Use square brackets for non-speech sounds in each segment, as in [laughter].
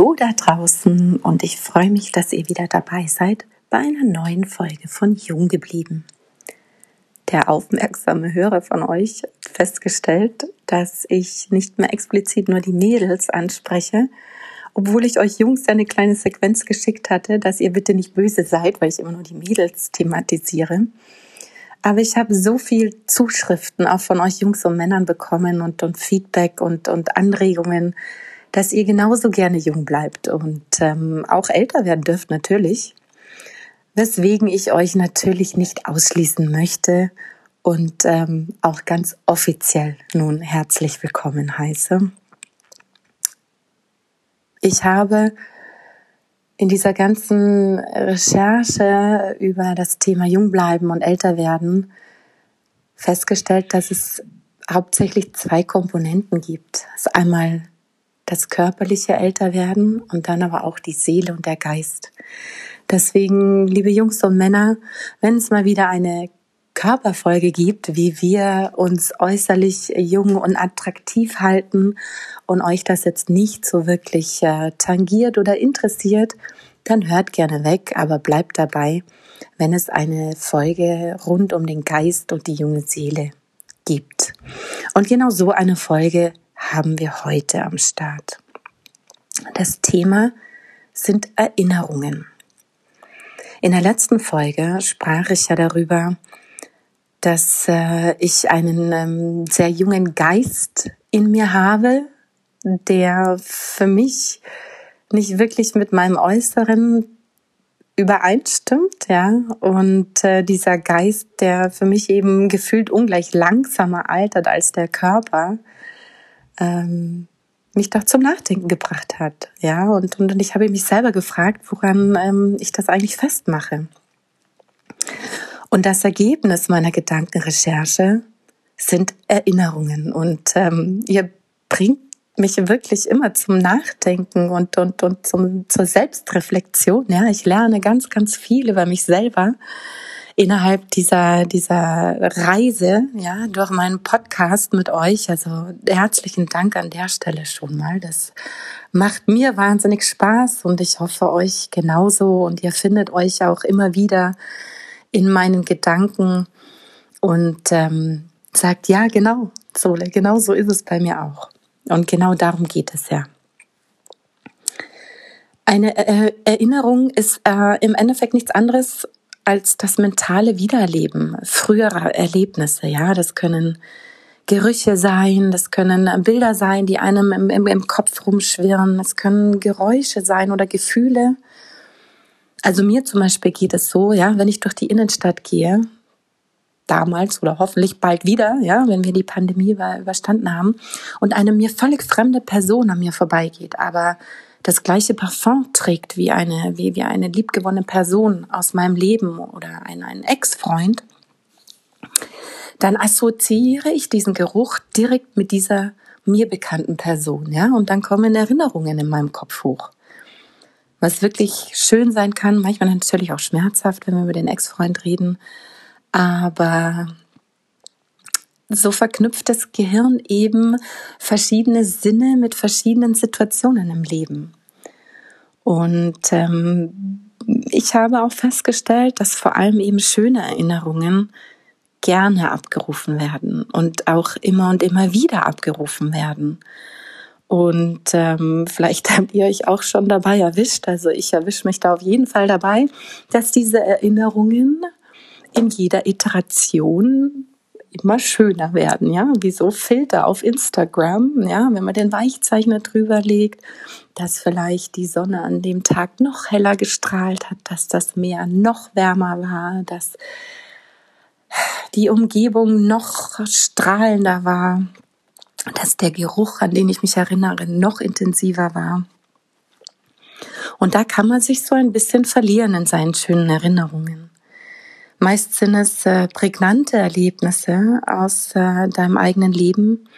Hallo da draußen und ich freue mich, dass ihr wieder dabei seid bei einer neuen Folge von Jung geblieben. Der aufmerksame Hörer von euch hat festgestellt, dass ich nicht mehr explizit nur die Mädels anspreche, obwohl ich euch Jungs eine kleine Sequenz geschickt hatte, dass ihr bitte nicht böse seid, weil ich immer nur die Mädels thematisiere. Aber ich habe so viel Zuschriften auch von euch Jungs und Männern bekommen und, und Feedback und, und Anregungen, dass ihr genauso gerne jung bleibt und ähm, auch älter werden dürft natürlich. Weswegen ich euch natürlich nicht ausschließen möchte und ähm, auch ganz offiziell nun herzlich willkommen heiße. Ich habe in dieser ganzen Recherche über das Thema Jungbleiben und älter werden festgestellt, dass es hauptsächlich zwei Komponenten gibt. Das ist einmal das körperliche Älterwerden und dann aber auch die Seele und der Geist. Deswegen, liebe Jungs und Männer, wenn es mal wieder eine Körperfolge gibt, wie wir uns äußerlich jung und attraktiv halten und euch das jetzt nicht so wirklich äh, tangiert oder interessiert, dann hört gerne weg, aber bleibt dabei, wenn es eine Folge rund um den Geist und die junge Seele gibt. Und genau so eine Folge haben wir heute am Start. Das Thema sind Erinnerungen. In der letzten Folge sprach ich ja darüber, dass äh, ich einen ähm, sehr jungen Geist in mir habe, der für mich nicht wirklich mit meinem Äußeren übereinstimmt, ja. Und äh, dieser Geist, der für mich eben gefühlt ungleich langsamer altert als der Körper, ähm, mich doch zum Nachdenken gebracht hat. Ja, und, und, und ich habe mich selber gefragt, woran ähm, ich das eigentlich festmache. Und das Ergebnis meiner Gedankenrecherche sind Erinnerungen. Und ähm, ihr bringt mich wirklich immer zum Nachdenken und, und, und zum, zur Selbstreflexion. Ja, ich lerne ganz, ganz viel über mich selber innerhalb dieser, dieser Reise, ja, durch meinen Podcast mit euch. Also herzlichen Dank an der Stelle schon mal. Das macht mir wahnsinnig Spaß und ich hoffe euch genauso und ihr findet euch auch immer wieder in meinen Gedanken und ähm, sagt, ja, genau, Sole, genau so ist es bei mir auch. Und genau darum geht es ja. Eine äh, Erinnerung ist äh, im Endeffekt nichts anderes als das mentale Wiedererleben früherer Erlebnisse. Ja, das können Gerüche sein, das können Bilder sein, die einem im, im, im Kopf rumschwirren, es können Geräusche sein oder Gefühle. Also mir zum Beispiel geht es so, ja, wenn ich durch die Innenstadt gehe, damals oder hoffentlich bald wieder, ja, wenn wir die Pandemie überstanden haben und eine mir völlig fremde Person an mir vorbeigeht, aber das gleiche Parfum trägt wie eine, wie, wie eine liebgewonnene Person aus meinem Leben oder ein, ein Ex-Freund, dann assoziiere ich diesen Geruch direkt mit dieser mir bekannten Person, ja, und dann kommen Erinnerungen in meinem Kopf hoch. Was wirklich schön sein kann, manchmal natürlich auch schmerzhaft, wenn wir über den Ex-Freund reden, aber so verknüpft das Gehirn eben verschiedene Sinne mit verschiedenen Situationen im Leben. Und ähm, ich habe auch festgestellt, dass vor allem eben schöne Erinnerungen gerne abgerufen werden und auch immer und immer wieder abgerufen werden. Und ähm, vielleicht [laughs] habt ihr euch auch schon dabei erwischt, also ich erwische mich da auf jeden Fall dabei, dass diese Erinnerungen in jeder Iteration immer schöner werden, ja, wie so Filter auf Instagram, ja, wenn man den Weichzeichner drüber legt, dass vielleicht die Sonne an dem Tag noch heller gestrahlt hat, dass das Meer noch wärmer war, dass die Umgebung noch strahlender war, dass der Geruch, an den ich mich erinnere, noch intensiver war. Und da kann man sich so ein bisschen verlieren in seinen schönen Erinnerungen. Meist sind es äh, prägnante Erlebnisse aus äh, deinem eigenen Leben,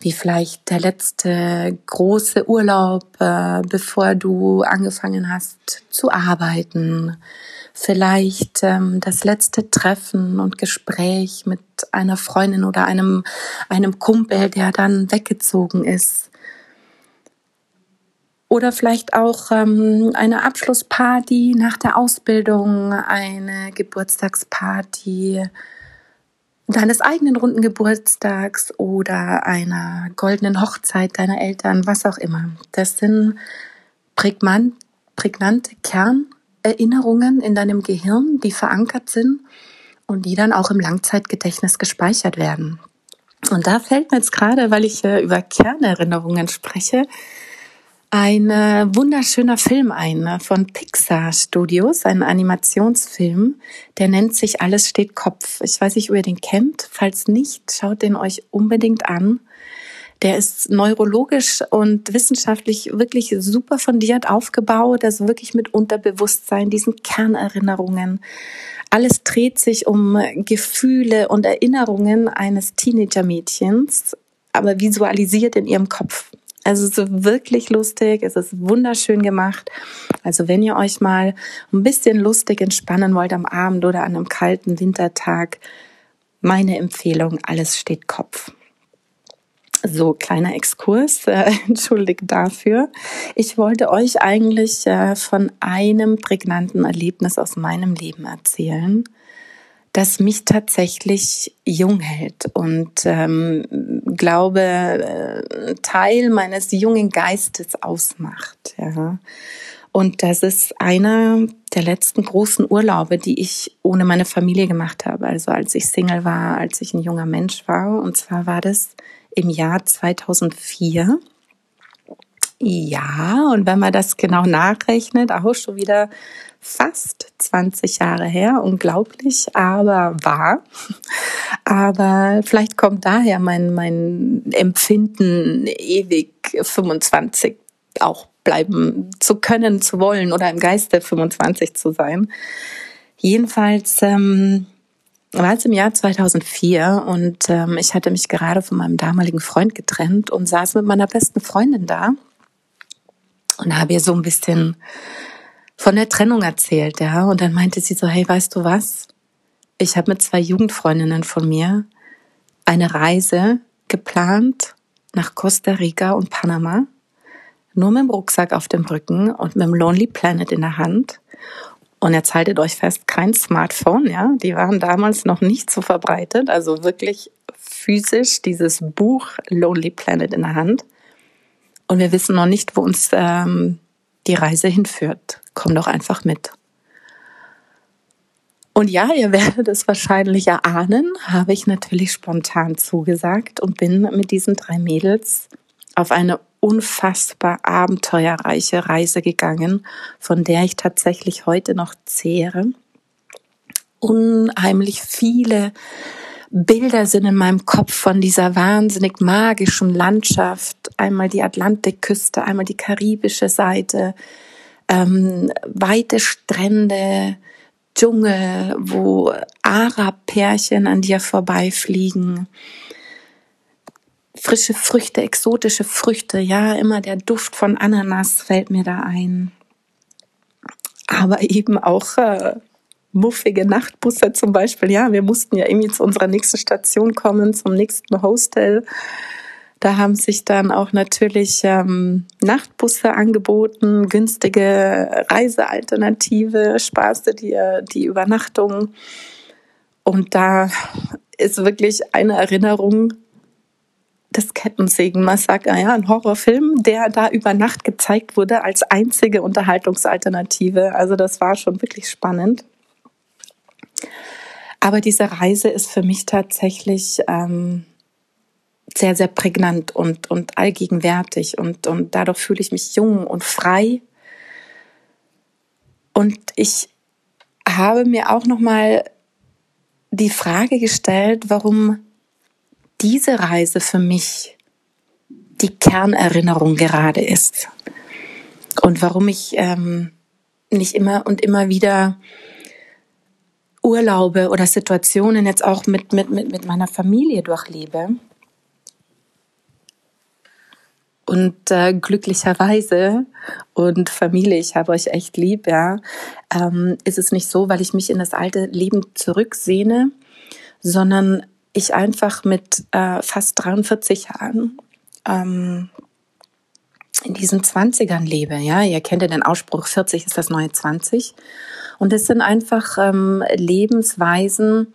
wie vielleicht der letzte große Urlaub, äh, bevor du angefangen hast zu arbeiten, vielleicht ähm, das letzte Treffen und Gespräch mit einer Freundin oder einem, einem Kumpel, der dann weggezogen ist. Oder vielleicht auch ähm, eine Abschlussparty nach der Ausbildung, eine Geburtstagsparty deines eigenen runden Geburtstags oder einer goldenen Hochzeit deiner Eltern, was auch immer. Das sind prägnant, prägnante Kernerinnerungen in deinem Gehirn, die verankert sind und die dann auch im Langzeitgedächtnis gespeichert werden. Und da fällt mir jetzt gerade, weil ich äh, über Kernerinnerungen spreche, ein äh, wunderschöner Film ein ne, von Pixar Studios, ein Animationsfilm, der nennt sich Alles steht Kopf. Ich weiß nicht, ob ihr den kennt. Falls nicht, schaut den euch unbedingt an. Der ist neurologisch und wissenschaftlich wirklich super fundiert aufgebaut, also wirklich mit Unterbewusstsein, diesen Kernerinnerungen. Alles dreht sich um Gefühle und Erinnerungen eines Teenager-Mädchens, aber visualisiert in ihrem Kopf. Also es ist wirklich lustig, es ist wunderschön gemacht. Also wenn ihr euch mal ein bisschen lustig entspannen wollt am Abend oder an einem kalten Wintertag, meine Empfehlung, alles steht Kopf. So, kleiner Exkurs, [laughs] äh, entschuldigt dafür. Ich wollte euch eigentlich äh, von einem prägnanten Erlebnis aus meinem Leben erzählen das mich tatsächlich jung hält und ähm, glaube äh, Teil meines jungen Geistes ausmacht. Ja. Und das ist einer der letzten großen Urlaube, die ich ohne meine Familie gemacht habe. Also als ich Single war, als ich ein junger Mensch war. Und zwar war das im Jahr 2004. Ja, und wenn man das genau nachrechnet, auch schon wieder fast 20 Jahre her, unglaublich, aber wahr. Aber vielleicht kommt daher mein, mein Empfinden, ewig 25 auch bleiben zu können, zu wollen oder im Geiste 25 zu sein. Jedenfalls ähm, war es im Jahr 2004 und ähm, ich hatte mich gerade von meinem damaligen Freund getrennt und saß mit meiner besten Freundin da und habe ihr so ein bisschen von der Trennung erzählt, ja. Und dann meinte sie so, hey, weißt du was? Ich habe mit zwei Jugendfreundinnen von mir eine Reise geplant nach Costa Rica und Panama. Nur mit dem Rucksack auf dem Rücken und mit dem Lonely Planet in der Hand. Und jetzt haltet euch fest, kein Smartphone, ja. Die waren damals noch nicht so verbreitet. Also wirklich physisch dieses Buch Lonely Planet in der Hand. Und wir wissen noch nicht, wo uns ähm, die Reise hinführt. Komm doch einfach mit. Und ja, ihr werdet es wahrscheinlich erahnen, habe ich natürlich spontan zugesagt und bin mit diesen drei Mädels auf eine unfassbar abenteuerreiche Reise gegangen, von der ich tatsächlich heute noch zehre. Unheimlich viele Bilder sind in meinem Kopf von dieser wahnsinnig magischen Landschaft. Einmal die Atlantikküste, einmal die karibische Seite, ähm, weite Strände, Dschungel, wo Arab-Pärchen an dir vorbeifliegen. Frische Früchte, exotische Früchte, ja, immer der Duft von Ananas fällt mir da ein. Aber eben auch äh, muffige Nachtbusse zum Beispiel. Ja, wir mussten ja irgendwie zu unserer nächsten Station kommen, zum nächsten Hostel. Da haben sich dann auch natürlich ähm, Nachtbusse angeboten, günstige Reisealternative, sparste dir die Übernachtung. Und da ist wirklich eine Erinnerung des Kettensägen-Massaker, ja, ein Horrorfilm, der da über Nacht gezeigt wurde als einzige Unterhaltungsalternative. Also das war schon wirklich spannend. Aber diese Reise ist für mich tatsächlich ähm, sehr, sehr prägnant und, und allgegenwärtig und, und dadurch fühle ich mich jung und frei. Und ich habe mir auch nochmal die Frage gestellt, warum diese Reise für mich die Kernerinnerung gerade ist. Und warum ich ähm, nicht immer und immer wieder Urlaube oder Situationen jetzt auch mit, mit, mit, mit meiner Familie durchlebe. Und äh, glücklicherweise und Familie, ich habe euch echt lieb, ja, ähm, ist es nicht so, weil ich mich in das alte Leben zurücksehne, sondern ich einfach mit äh, fast 43 Jahren ähm, in diesen Zwanzigern lebe. Ja, ihr kennt ja den Ausspruch, 40 ist das neue 20. Und es sind einfach ähm, Lebensweisen,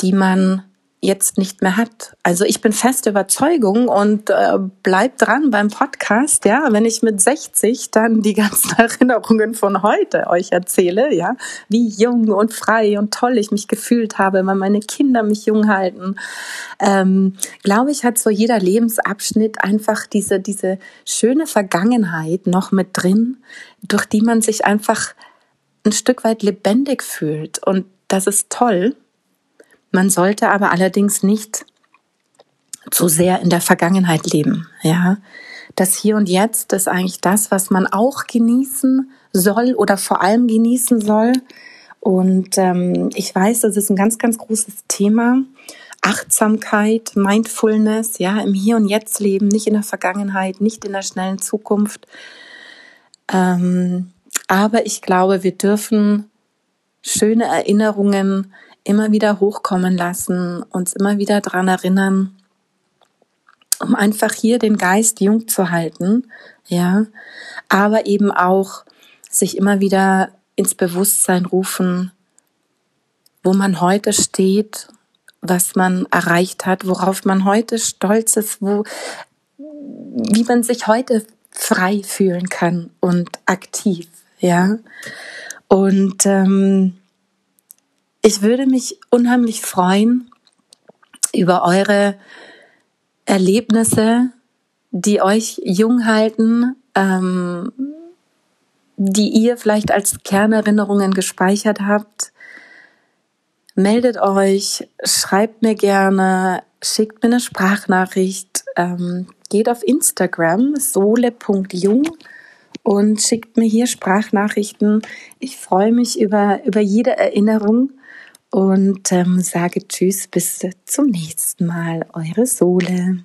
die man jetzt nicht mehr hat. Also ich bin feste Überzeugung und äh, bleib dran beim Podcast, ja, wenn ich mit 60 dann die ganzen [laughs] Erinnerungen von heute euch erzähle, ja, wie jung und frei und toll ich mich gefühlt habe, wenn meine Kinder mich jung halten. Ähm, glaube ich, hat so jeder Lebensabschnitt einfach diese diese schöne Vergangenheit noch mit drin, durch die man sich einfach ein Stück weit lebendig fühlt und das ist toll. Man sollte aber allerdings nicht zu sehr in der Vergangenheit leben, ja. Das Hier und Jetzt ist eigentlich das, was man auch genießen soll oder vor allem genießen soll. Und ähm, ich weiß, das ist ein ganz, ganz großes Thema. Achtsamkeit, Mindfulness, ja, im Hier und Jetzt leben, nicht in der Vergangenheit, nicht in der schnellen Zukunft. Ähm, aber ich glaube, wir dürfen schöne Erinnerungen immer wieder hochkommen lassen, uns immer wieder dran erinnern, um einfach hier den Geist jung zu halten, ja, aber eben auch sich immer wieder ins Bewusstsein rufen, wo man heute steht, was man erreicht hat, worauf man heute stolz ist, wo, wie man sich heute frei fühlen kann und aktiv, ja. Und ähm, ich würde mich unheimlich freuen über eure Erlebnisse, die euch jung halten, ähm, die ihr vielleicht als Kernerinnerungen gespeichert habt. Meldet euch, schreibt mir gerne, schickt mir eine Sprachnachricht, ähm, geht auf Instagram sole.jung und schickt mir hier Sprachnachrichten. Ich freue mich über, über jede Erinnerung und ähm, sage Tschüss, bis zum nächsten Mal, eure Sohle.